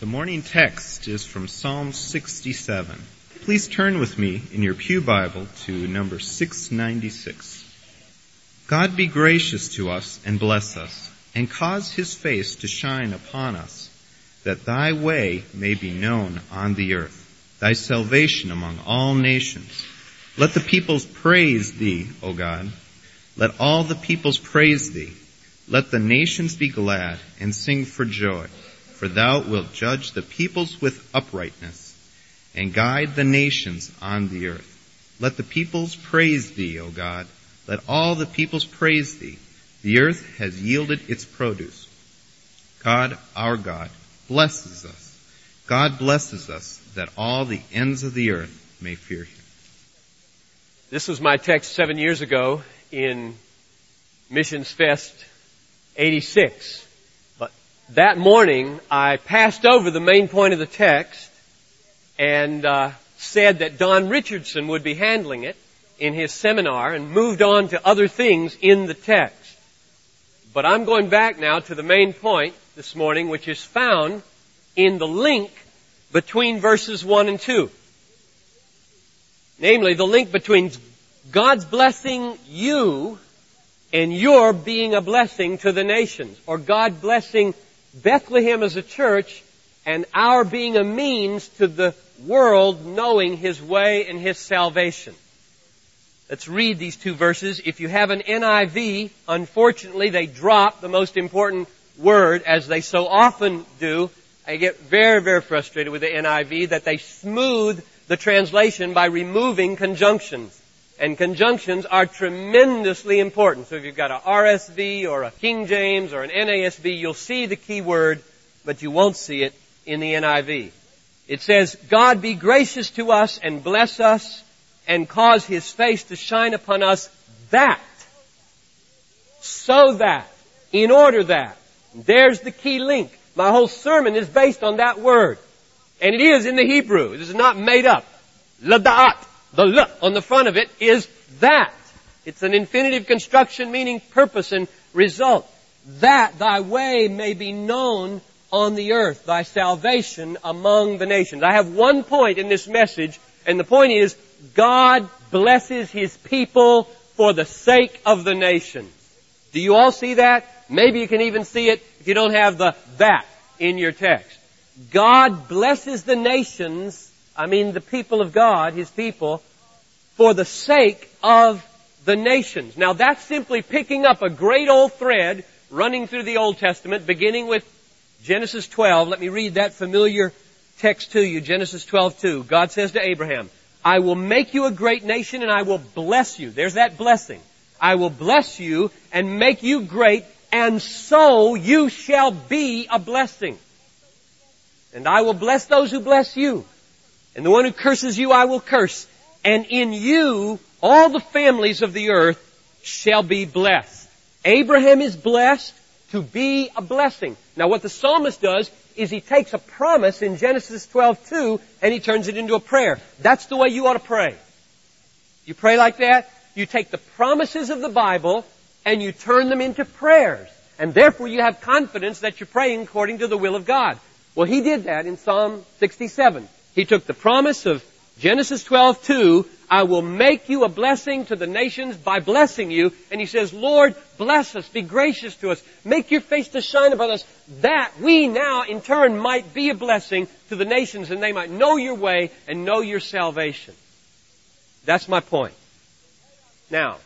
The morning text is from Psalm 67. Please turn with me in your Pew Bible to number 696. God be gracious to us and bless us, and cause his face to shine upon us, that thy way may be known on the earth, thy salvation among all nations. Let the peoples praise thee, O God. Let all the peoples praise thee. Let the nations be glad and sing for joy for thou wilt judge the peoples with uprightness, and guide the nations on the earth. Let the peoples praise thee, O God. Let all the peoples praise thee. The earth has yielded its produce. God, our God, blesses us. God blesses us that all the ends of the earth may fear him. This was my text seven years ago in Missions Fest 86 that morning I passed over the main point of the text and uh, said that Don Richardson would be handling it in his seminar and moved on to other things in the text. But I'm going back now to the main point this morning, which is found in the link between verses 1 and 2. Namely, the link between God's blessing you and your being a blessing to the nations, or God blessing Bethlehem as a church and our being a means to the world knowing His way and His salvation. Let's read these two verses. If you have an NIV, unfortunately they drop the most important word as they so often do. I get very, very frustrated with the NIV that they smooth the translation by removing conjunctions. And conjunctions are tremendously important. So if you've got a RSV or a King James or an NASB, you'll see the key word, but you won't see it in the NIV. It says, God be gracious to us and bless us and cause his face to shine upon us that, so that, in order that. There's the key link. My whole sermon is based on that word. And it is in the Hebrew. This is not made up. Lada'at. The l on the front of it is that. It's an infinitive construction meaning purpose and result. That thy way may be known on the earth, thy salvation among the nations. I have one point in this message, and the point is, God blesses His people for the sake of the nations. Do you all see that? Maybe you can even see it if you don't have the that in your text. God blesses the nations I mean the people of God, His people, for the sake of the nations. Now that's simply picking up a great old thread running through the Old Testament, beginning with Genesis 12. Let me read that familiar text to you. Genesis 12, 2. God says to Abraham, I will make you a great nation and I will bless you. There's that blessing. I will bless you and make you great and so you shall be a blessing. And I will bless those who bless you. And the one who curses you I will curse. And in you all the families of the earth shall be blessed. Abraham is blessed to be a blessing. Now what the psalmist does is he takes a promise in Genesis 12:2 and he turns it into a prayer. That's the way you ought to pray. You pray like that, you take the promises of the Bible and you turn them into prayers. And therefore you have confidence that you're praying according to the will of God. Well, he did that in Psalm 67. He took the promise of Genesis 12, 2, I will make you a blessing to the nations by blessing you. And he says, Lord, bless us, be gracious to us, make your face to shine upon us, that we now in turn might be a blessing to the nations and they might know your way and know your salvation. That's my point. Now,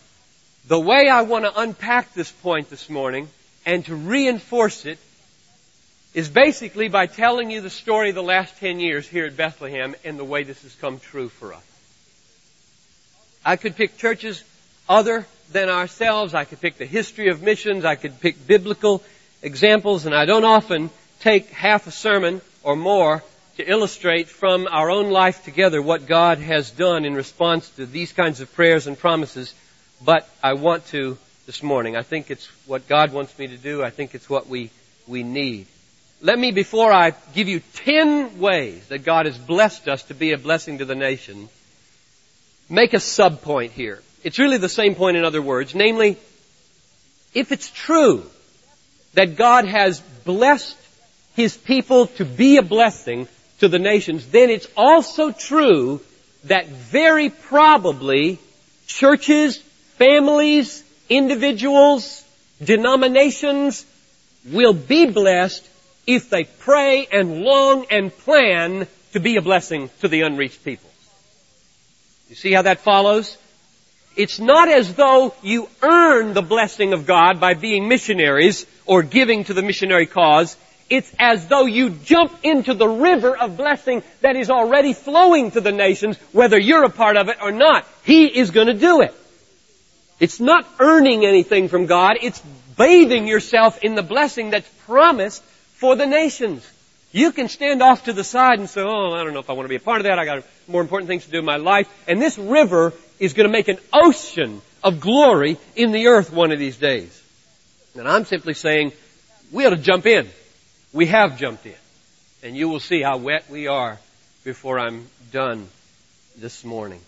the way I want to unpack this point this morning and to reinforce it is basically by telling you the story of the last 10 years here at Bethlehem and the way this has come true for us. I could pick churches other than ourselves. I could pick the history of missions. I could pick biblical examples and I don't often take half a sermon or more to illustrate from our own life together what God has done in response to these kinds of prayers and promises. But I want to this morning. I think it's what God wants me to do. I think it's what we, we need let me, before I give you ten ways that God has blessed us to be a blessing to the nation, make a subpoint here. It's really the same point in other words, namely, if it's true that God has blessed His people to be a blessing to the nations, then it's also true that very probably churches, families, individuals, denominations will be blessed if they pray and long and plan to be a blessing to the unreached people. You see how that follows? It's not as though you earn the blessing of God by being missionaries or giving to the missionary cause. It's as though you jump into the river of blessing that is already flowing to the nations, whether you're a part of it or not. He is going to do it. It's not earning anything from God, it's bathing yourself in the blessing that's promised for the nations. You can stand off to the side and say, oh, I don't know if I want to be a part of that. I got more important things to do in my life. And this river is going to make an ocean of glory in the earth one of these days. And I'm simply saying, we ought to jump in. We have jumped in. And you will see how wet we are before I'm done this morning.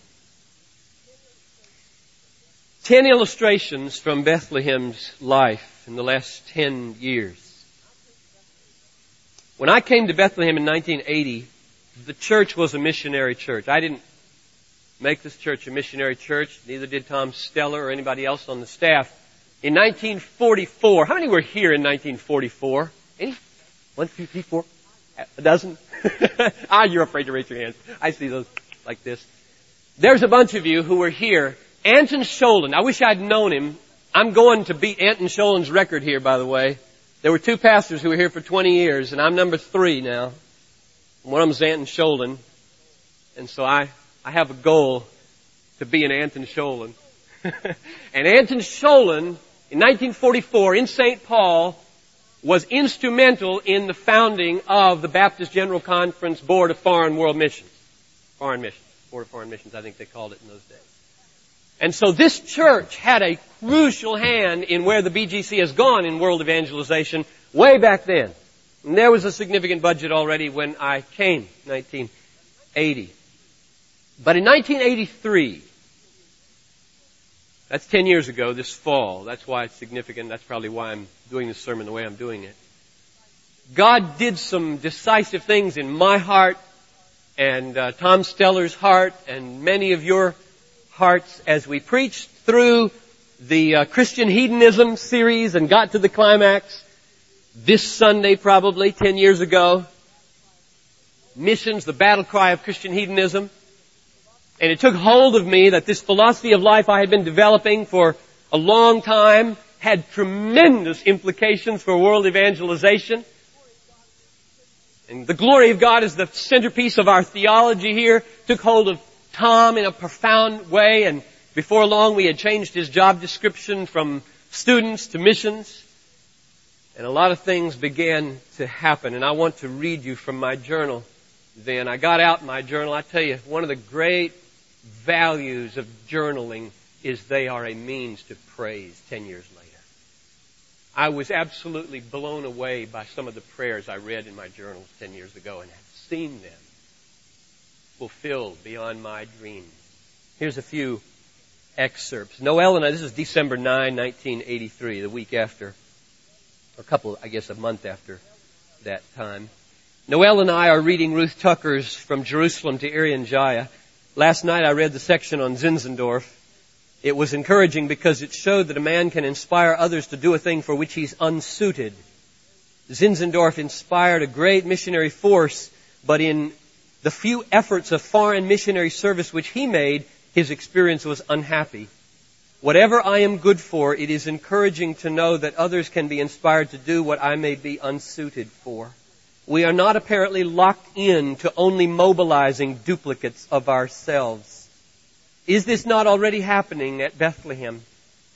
Ten illustrations from Bethlehem's life in the last ten years. When I came to Bethlehem in 1980, the church was a missionary church. I didn't make this church a missionary church. Neither did Tom Steller or anybody else on the staff. In 1944, how many were here in 1944? Any? One, two, three, four? A dozen? ah, you're afraid to raise your hands. I see those like this. There's a bunch of you who were here. Anton Scholen, I wish I'd known him. I'm going to beat Anton Scholen's record here, by the way. There were two pastors who were here for 20 years, and I'm number three now. One of them's Anton Scholen. And so I, I have a goal to be an Anton Scholen. and Anton Scholen, in 1944, in St. Paul, was instrumental in the founding of the Baptist General Conference Board of Foreign World Missions. Foreign Missions. Board of Foreign Missions, I think they called it in those days. And so this church had a crucial hand in where the BGC has gone in world evangelization way back then. And there was a significant budget already when I came, 1980. But in 1983, that's 10 years ago this fall. That's why it's significant. That's probably why I'm doing this sermon the way I'm doing it. God did some decisive things in my heart and uh, Tom Steller's heart and many of your hearts as we preached through the uh, Christian hedonism series and got to the climax this Sunday probably 10 years ago. Missions, the battle cry of Christian hedonism. And it took hold of me that this philosophy of life I had been developing for a long time had tremendous implications for world evangelization. And the glory of God is the centerpiece of our theology here, took hold of Tom in a profound way and before long we had changed his job description from students to missions. And a lot of things began to happen and I want to read you from my journal then. I got out my journal. I tell you, one of the great values of journaling is they are a means to praise 10 years later. I was absolutely blown away by some of the prayers I read in my journals 10 years ago and have seen them fulfilled beyond my dreams. Here's a few excerpts. Noel and I, this is December 9, 1983, the week after, or a couple, I guess a month after that time. Noel and I are reading Ruth Tucker's From Jerusalem to Irian Jaya. Last night I read the section on Zinzendorf. It was encouraging because it showed that a man can inspire others to do a thing for which he's unsuited. Zinzendorf inspired a great missionary force, but in the few efforts of foreign missionary service which he made, his experience was unhappy. Whatever I am good for, it is encouraging to know that others can be inspired to do what I may be unsuited for. We are not apparently locked in to only mobilizing duplicates of ourselves. Is this not already happening at Bethlehem?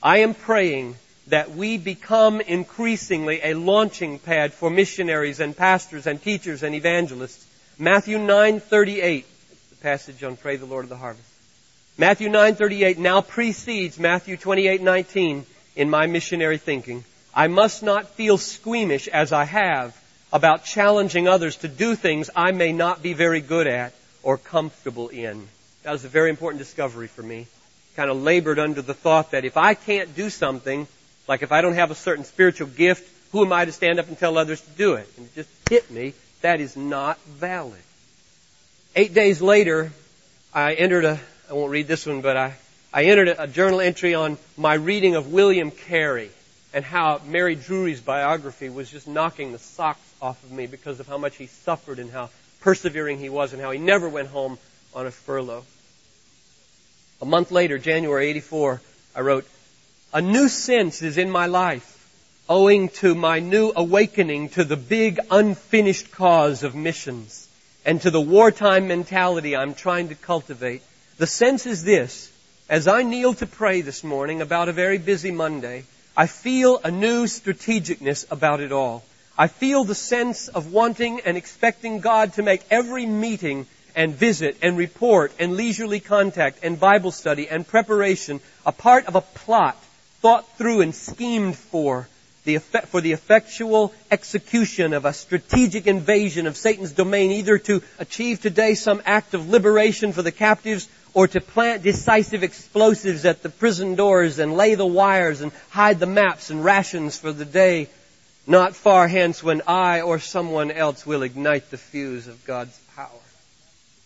I am praying that we become increasingly a launching pad for missionaries and pastors and teachers and evangelists Matthew 9:38, the passage on pray the Lord of the harvest. Matthew 9:38 now precedes Matthew 28:19 in my missionary thinking. I must not feel squeamish as I have about challenging others to do things I may not be very good at or comfortable in. That was a very important discovery for me. Kind of labored under the thought that if I can't do something, like if I don't have a certain spiritual gift who am I to stand up and tell others to do it? And it just hit me. That is not valid. Eight days later, I entered a, I won't read this one, but I, I entered a, journal entry on my reading of William Carey and how Mary Drewery's biography was just knocking the socks off of me because of how much he suffered and how persevering he was and how he never went home on a furlough. A month later, January 84, I wrote, A new sense is in my life owing to my new awakening to the big unfinished cause of missions and to the wartime mentality I'm trying to cultivate. The sense is this, as I kneel to pray this morning about a very busy Monday, I feel a new strategicness about it all. I feel the sense of wanting and expecting God to make every meeting and visit and report and leisurely contact and Bible study and preparation a part of a plot thought through and schemed for the effect, for the effectual execution of a strategic invasion of Satan's domain, either to achieve today some act of liberation for the captives or to plant decisive explosives at the prison doors and lay the wires and hide the maps and rations for the day not far hence when I or someone else will ignite the fuse of God's power.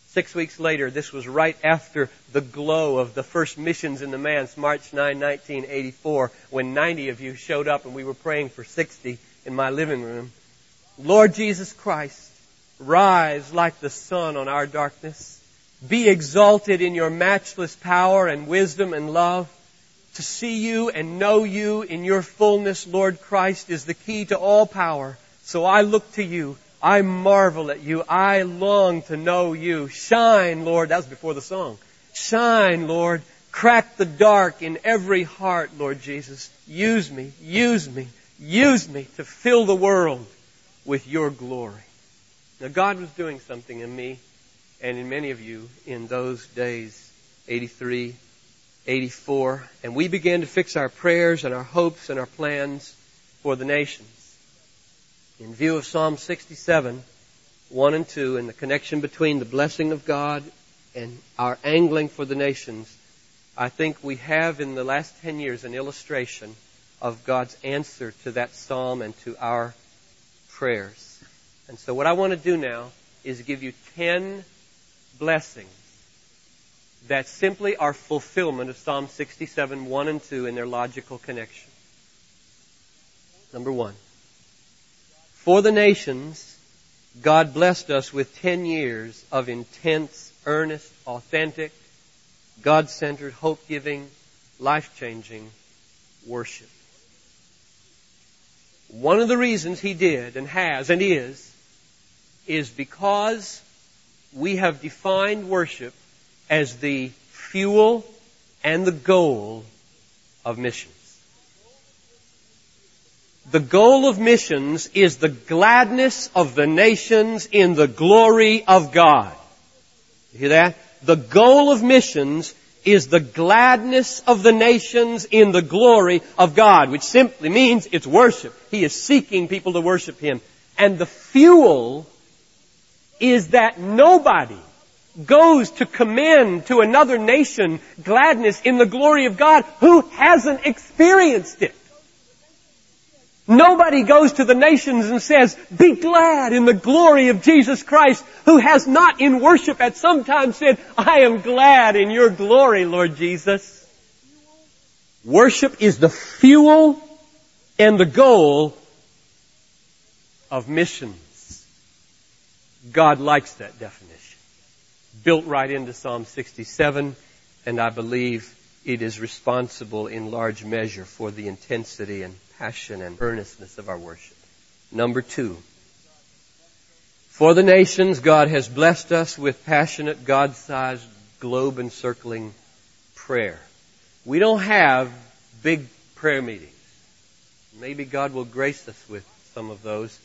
Six weeks later, this was right after the glow of the first missions in the manse, March 9, 1984, when 90 of you showed up and we were praying for 60 in my living room. Lord Jesus Christ, rise like the sun on our darkness. Be exalted in your matchless power and wisdom and love. To see you and know you in your fullness, Lord Christ, is the key to all power. So I look to you. I marvel at you. I long to know you. Shine, Lord. That was before the song. Shine, Lord. Crack the dark in every heart, Lord Jesus. Use me, use me, use me to fill the world with your glory. Now God was doing something in me and in many of you in those days, 83, 84, and we began to fix our prayers and our hopes and our plans for the nations. In view of Psalm 67, 1 and 2, and the connection between the blessing of God and our angling for the nations, I think we have in the last 10 years an illustration of God's answer to that psalm and to our prayers. And so what I want to do now is give you 10 blessings that simply are fulfillment of Psalm 67, 1 and 2 in their logical connection. Number one. For the nations, God blessed us with 10 years of intense, earnest, authentic, God-centered, hope-giving, life-changing worship. One of the reasons He did and has and is, is because we have defined worship as the fuel and the goal of missions. The goal of missions is the gladness of the nations in the glory of God. You hear that? The goal of missions is the gladness of the nations in the glory of God, which simply means it's worship. He is seeking people to worship Him. And the fuel is that nobody goes to commend to another nation gladness in the glory of God who hasn't experienced it. Nobody goes to the nations and says, be glad in the glory of Jesus Christ who has not in worship at some time said, I am glad in your glory, Lord Jesus. Worship is the fuel and the goal of missions. God likes that definition built right into Psalm 67, and I believe it is responsible in large measure for the intensity and passion and earnestness of our worship. Number two, for the nations, God has blessed us with passionate, God-sized, globe-encircling prayer. We don't have big prayer meetings. Maybe God will grace us with some of those,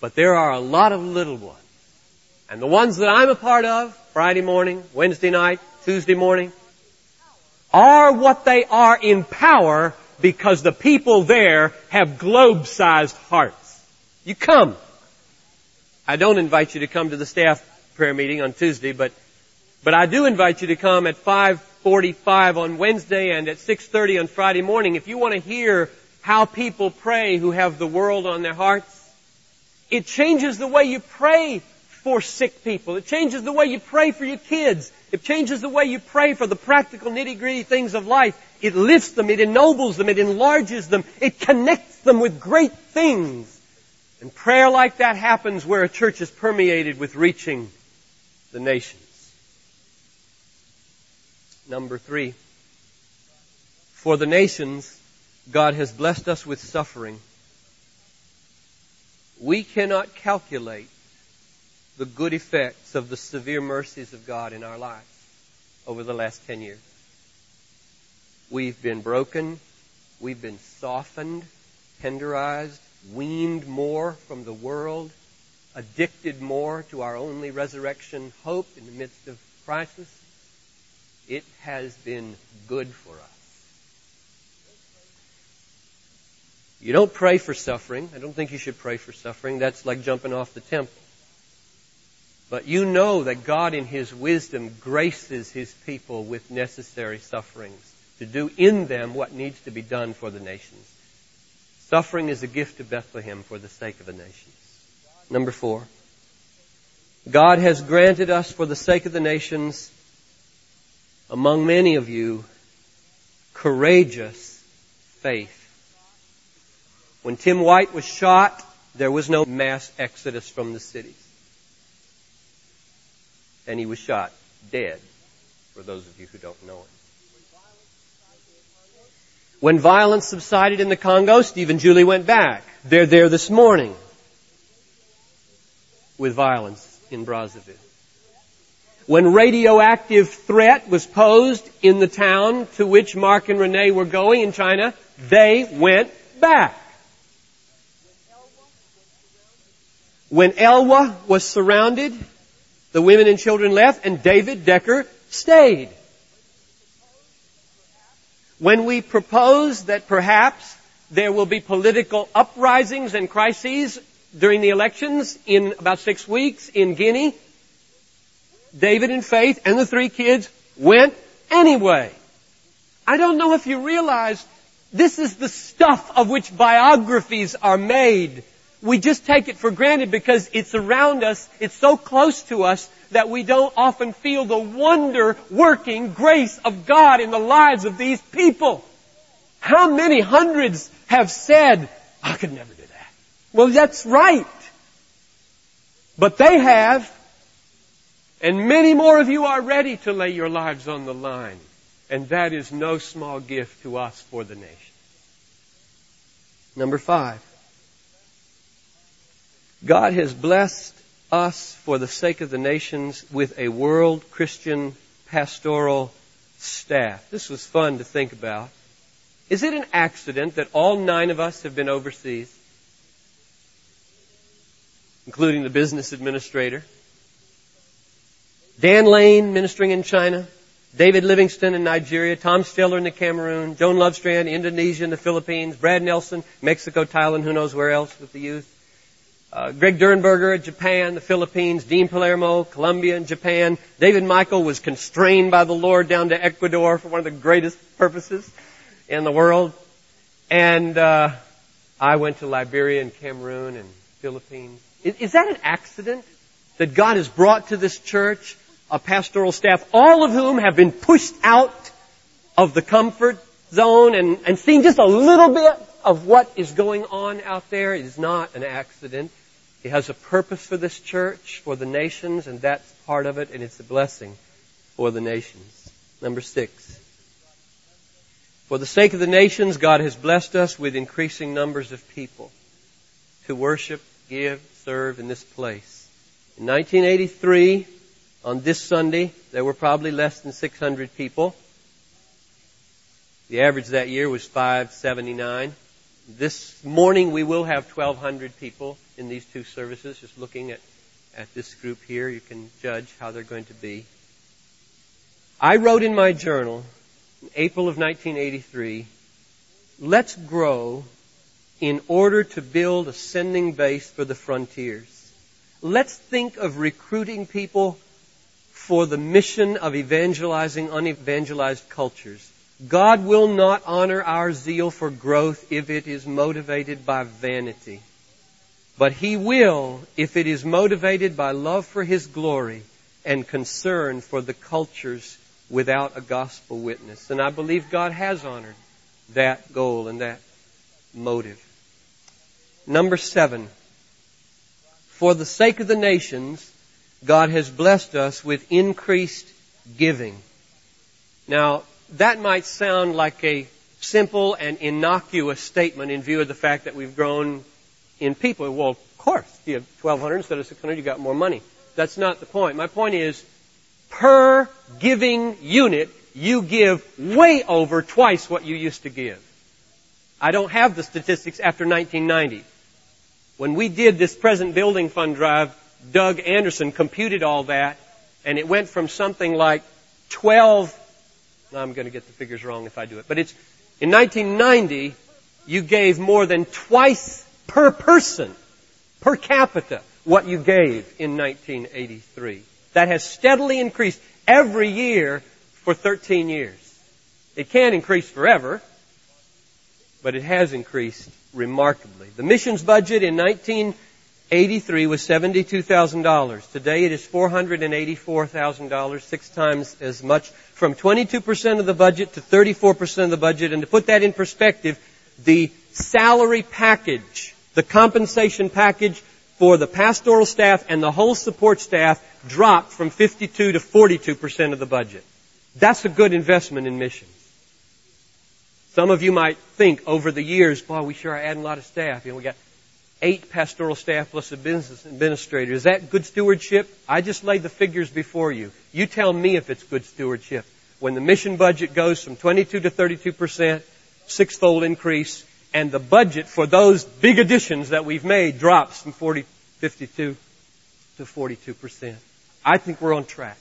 but there are a lot of little ones and the ones that I'm a part of, Friday morning, Wednesday night, Tuesday morning, are what they are in power because the people there have globe-sized hearts. You come. I don't invite you to come to the staff prayer meeting on Tuesday, but, but I do invite you to come at 545 on Wednesday and at 630 on Friday morning if you want to hear how people pray who have the world on their hearts. It changes the way you pray for sick people. It changes the way you pray for your kids. It changes the way you pray for the practical nitty gritty things of life. It lifts them, it ennobles them, it enlarges them, it connects them with great things. And prayer like that happens where a church is permeated with reaching the nations. Number three. For the nations, God has blessed us with suffering. We cannot calculate the good effects of the severe mercies of God in our lives over the last 10 years. We've been broken. We've been softened, tenderized, weaned more from the world, addicted more to our only resurrection hope in the midst of crisis. It has been good for us. You don't pray for suffering. I don't think you should pray for suffering. That's like jumping off the temple. But you know that God in His wisdom graces His people with necessary sufferings to do in them what needs to be done for the nations. Suffering is a gift to Bethlehem for the sake of the nations. Number four. God has granted us for the sake of the nations, among many of you, courageous faith. When Tim White was shot, there was no mass exodus from the cities. And he was shot dead, for those of you who don't know him. When violence subsided in the Congo, Steve and Julie went back. They're there this morning with violence in Brazzaville. When radioactive threat was posed in the town to which Mark and Renee were going in China, they went back. When ELWA was surrounded, the women and children left and David Decker stayed. When we propose that perhaps there will be political uprisings and crises during the elections in about six weeks in Guinea, David and Faith and the three kids went anyway. I don't know if you realize this is the stuff of which biographies are made we just take it for granted because it's around us, it's so close to us that we don't often feel the wonder working grace of God in the lives of these people. How many hundreds have said, I could never do that? Well, that's right. But they have, and many more of you are ready to lay your lives on the line. And that is no small gift to us for the nation. Number five. God has blessed us for the sake of the nations with a world Christian pastoral staff. This was fun to think about. Is it an accident that all nine of us have been overseas? Including the business administrator. Dan Lane ministering in China. David Livingston in Nigeria. Tom Steller in the Cameroon. Joan Lovestrand, Indonesia and the Philippines. Brad Nelson, Mexico, Thailand, who knows where else with the youth uh, Greg Dernberger Japan, the Philippines, Dean Palermo, Colombia and Japan. David Michael was constrained by the Lord down to Ecuador for one of the greatest purposes in the world. And uh, I went to Liberia and Cameroon and Philippines. Is, is that an accident that God has brought to this church a pastoral staff, all of whom have been pushed out of the comfort zone and, and seen just a little bit of what is going on out there? It is not an accident. He has a purpose for this church, for the nations, and that's part of it, and it's a blessing for the nations. Number six. For the sake of the nations, God has blessed us with increasing numbers of people to worship, give, serve in this place. In 1983, on this Sunday, there were probably less than 600 people. The average that year was 579. This morning we will have 1,200 people in these two services. Just looking at, at this group here, you can judge how they're going to be. I wrote in my journal, in April of 1983, let's grow in order to build a sending base for the frontiers. Let's think of recruiting people for the mission of evangelizing unevangelized cultures God will not honor our zeal for growth if it is motivated by vanity. But He will if it is motivated by love for His glory and concern for the cultures without a gospel witness. And I believe God has honored that goal and that motive. Number seven. For the sake of the nations, God has blessed us with increased giving. Now, that might sound like a simple and innocuous statement in view of the fact that we've grown in people. Well, of course, you have 1,200 instead of 600, you got more money. That's not the point. My point is, per giving unit, you give way over twice what you used to give. I don't have the statistics after 1990. When we did this present building fund drive, Doug Anderson computed all that, and it went from something like 12, I'm going to get the figures wrong if I do it, but it's, in 1990, you gave more than twice per person, per capita, what you gave in 1983. That has steadily increased every year for 13 years. It can't increase forever, but it has increased remarkably. The missions budget in 1983 was $72,000. Today it is $484,000, six times as much. From 22% of the budget to 34% of the budget. And to put that in perspective, the salary package, the compensation package for the pastoral staff and the whole support staff dropped from 52 to 42% of the budget. That's a good investment in missions. Some of you might think over the years, boy, we sure are adding a lot of staff. You know, we got eight pastoral staff plus a business administrator. Is that good stewardship? I just laid the figures before you. You tell me if it's good stewardship. When the mission budget goes from 22 to 32 percent, sixfold increase, and the budget for those big additions that we've made drops from 40, 52 to 42 percent. I think we're on track.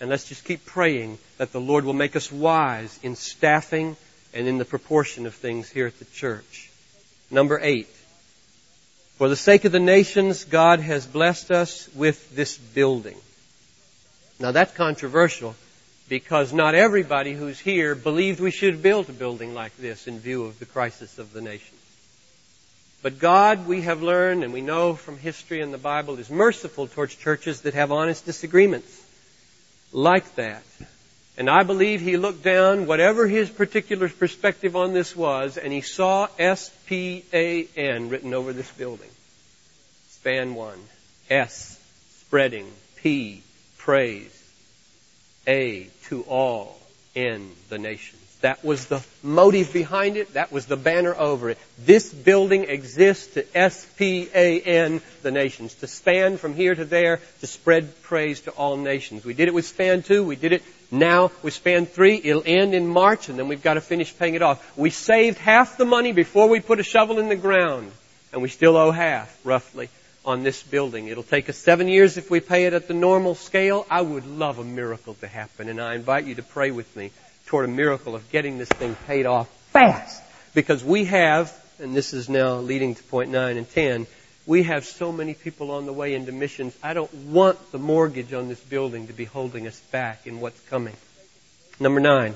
And let's just keep praying that the Lord will make us wise in staffing and in the proportion of things here at the church. Number eight. For the sake of the nations, God has blessed us with this building. Now that's controversial because not everybody who's here believed we should build a building like this in view of the crisis of the nation. But God, we have learned and we know from history and the Bible, is merciful towards churches that have honest disagreements like that. And I believe he looked down, whatever his particular perspective on this was, and he saw S-P-A-N written over this building. Span one. S, spreading. P, praise. A, to all. in the nations. That was the motive behind it. That was the banner over it. This building exists to S-P-A-N, the nations. To span from here to there, to spread praise to all nations. We did it with span two. We did it now with span three. It'll end in March and then we've got to finish paying it off. We saved half the money before we put a shovel in the ground. And we still owe half, roughly, on this building. It'll take us seven years if we pay it at the normal scale. I would love a miracle to happen and I invite you to pray with me toward a miracle of getting this thing paid off fast. Because we have, and this is now leading to point nine and ten, we have so many people on the way into missions. I don't want the mortgage on this building to be holding us back in what's coming. Number nine.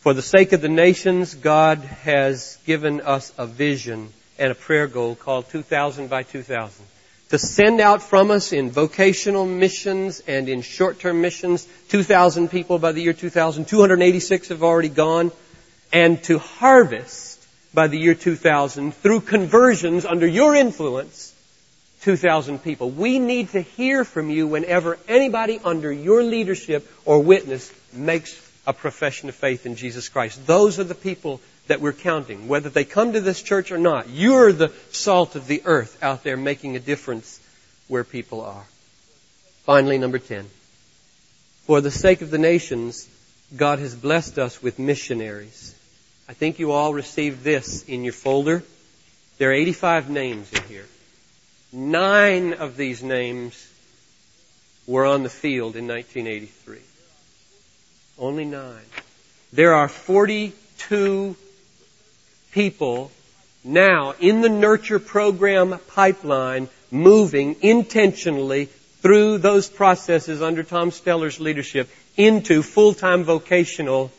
For the sake of the nations, God has given us a vision and a prayer goal called 2000 by 2000 to send out from us in vocational missions and in short-term missions 2,000 people by the year 2000. 286 have already gone. And to harvest by the year 2000 through conversions under your influence 2,000 people. We need to hear from you whenever anybody under your leadership or witness makes a profession of faith in Jesus Christ. Those are the people that we're counting, whether they come to this church or not. You're the salt of the earth out there making a difference where people are. Finally, number 10. For the sake of the nations, God has blessed us with missionaries. I think you all received this in your folder. There are 85 names in here. Nine of these names were on the field in 1983. Only nine. There are 42 people now in the nurture program pipeline moving intentionally through those processes under Tom Steller's leadership into full-time vocational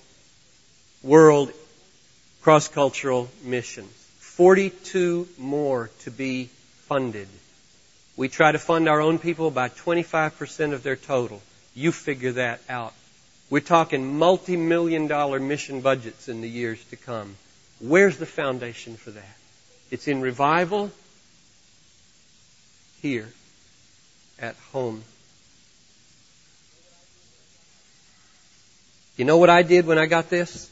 world cross-cultural missions. 42 more to be funded. We try to fund our own people by 25% of their total. You figure that out. We're talking multi-million dollar mission budgets in the years to come. Where's the foundation for that? It's in revival here at home. You know what I did when I got this?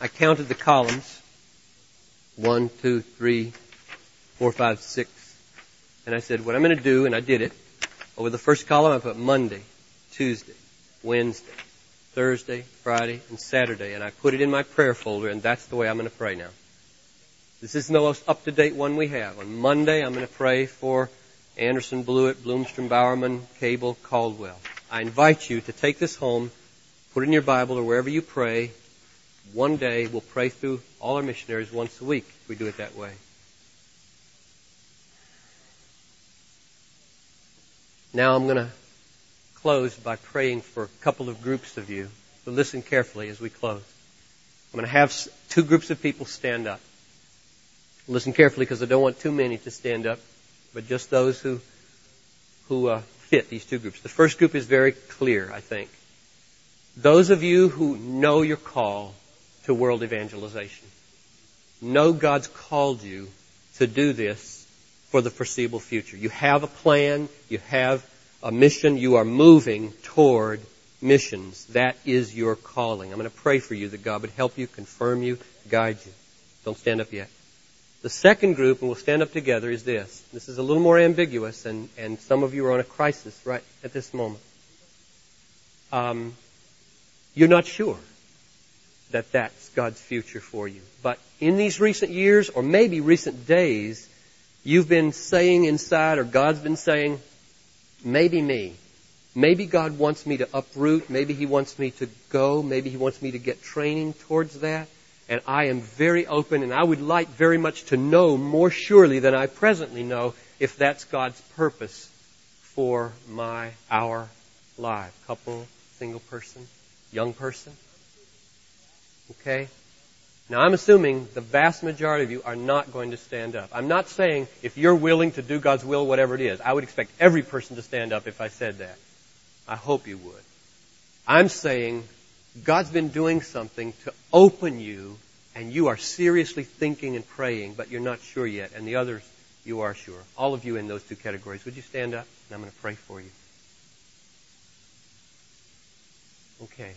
I counted the columns. One, two, three, four, five, six. And I said, what I'm going to do, and I did it. Over the first column, I put Monday, Tuesday, Wednesday, Thursday, Friday, and Saturday. And I put it in my prayer folder, and that's the way I'm going to pray now. This is the most up-to-date one we have. On Monday, I'm going to pray for Anderson, Blewett, Bloomstrom, Bowerman, Cable, Caldwell. I invite you to take this home, put it in your Bible or wherever you pray. One day, we'll pray through all our missionaries once a week if we do it that way. Now I'm going to close by praying for a couple of groups of you. So listen carefully as we close. I'm going to have two groups of people stand up. Listen carefully because I don't want too many to stand up, but just those who who uh, fit these two groups. The first group is very clear, I think. Those of you who know your call to world evangelization, know God's called you to do this for the foreseeable future. You have a plan, you have a mission, you are moving toward missions. That is your calling. I'm going to pray for you that God would help you, confirm you, guide you. Don't stand up yet. The second group, and we'll stand up together, is this. This is a little more ambiguous, and, and some of you are on a crisis right at this moment. Um, you're not sure that that's God's future for you. But in these recent years, or maybe recent days, you've been saying inside, or God's been saying, maybe me. Maybe God wants me to uproot. Maybe He wants me to go. Maybe He wants me to get training towards that and I am very open and I would like very much to know more surely than I presently know if that's God's purpose for my, our life. Couple, single person, young person. Okay? Now I'm assuming the vast majority of you are not going to stand up. I'm not saying if you're willing to do God's will, whatever it is. I would expect every person to stand up if I said that. I hope you would. I'm saying God's been doing something to open you and you are seriously thinking and praying, but you're not sure yet, and the others, you are sure. All of you in those two categories, would you stand up? And I'm going to pray for you. Okay.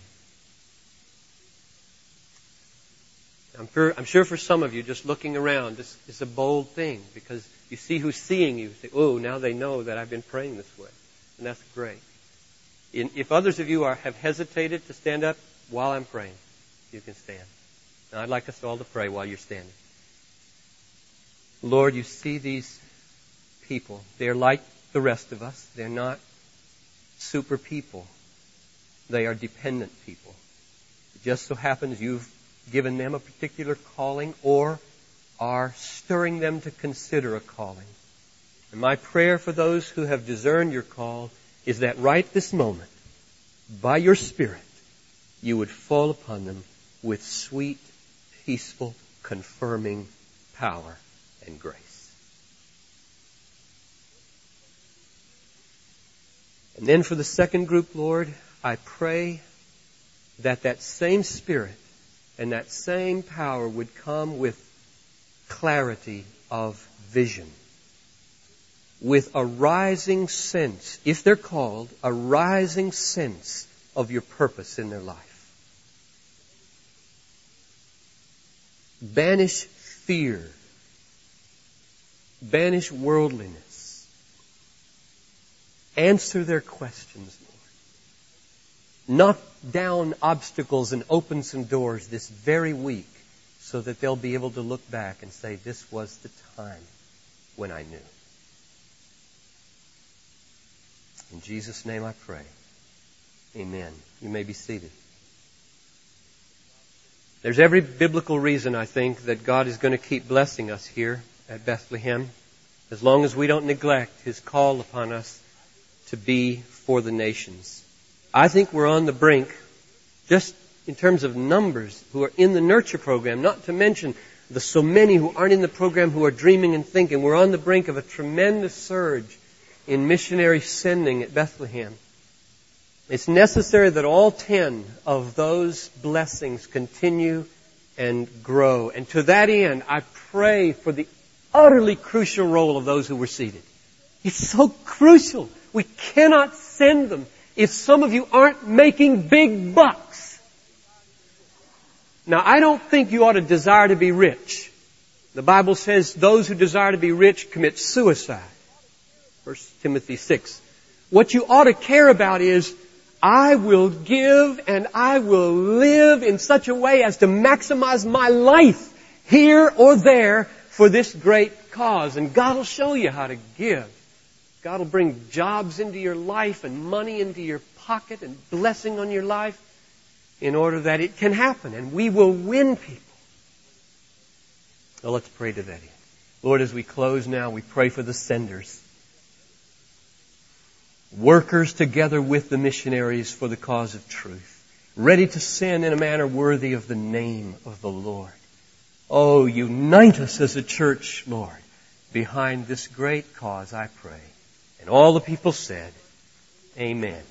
I'm sure, I'm sure for some of you, just looking around, this is a bold thing because you see who's seeing you. Say, oh, now they know that I've been praying this way. And that's great. In, if others of you are, have hesitated to stand up while I'm praying, you can stand. Now I'd like us all to pray while you're standing. Lord, you see these people. They're like the rest of us. They're not super people. They are dependent people. It just so happens you've given them a particular calling or are stirring them to consider a calling. And my prayer for those who have discerned your call is that right this moment, by your Spirit, you would fall upon them with sweet, peaceful, confirming power and grace. And then for the second group, Lord, I pray that that same Spirit and that same power would come with clarity of vision with a rising sense, if they're called, a rising sense of your purpose in their life. Banish fear. Banish worldliness. Answer their questions. Knock down obstacles and open some doors this very week so that they'll be able to look back and say, this was the time when I knew. In Jesus' name I pray. Amen. You may be seated. There's every biblical reason, I think, that God is going to keep blessing us here at Bethlehem as long as we don't neglect His call upon us to be for the nations. I think we're on the brink, just in terms of numbers who are in the nurture program, not to mention the so many who aren't in the program who are dreaming and thinking. We're on the brink of a tremendous surge in missionary sending at Bethlehem. It's necessary that all ten of those blessings continue and grow. And to that end, I pray for the utterly crucial role of those who were seated. It's so crucial. We cannot send them if some of you aren't making big bucks. Now, I don't think you ought to desire to be rich. The Bible says those who desire to be rich commit suicide. 1 Timothy 6. What you ought to care about is, I will give and I will live in such a way as to maximize my life here or there for this great cause. And God will show you how to give. God will bring jobs into your life and money into your pocket and blessing on your life in order that it can happen and we will win people. Well, let's pray to that end. Lord, as we close now, we pray for the senders. Workers together with the missionaries for the cause of truth. Ready to send in a manner worthy of the name of the Lord. Oh, unite us as a church, Lord, behind this great cause, I pray. And all the people said, Amen.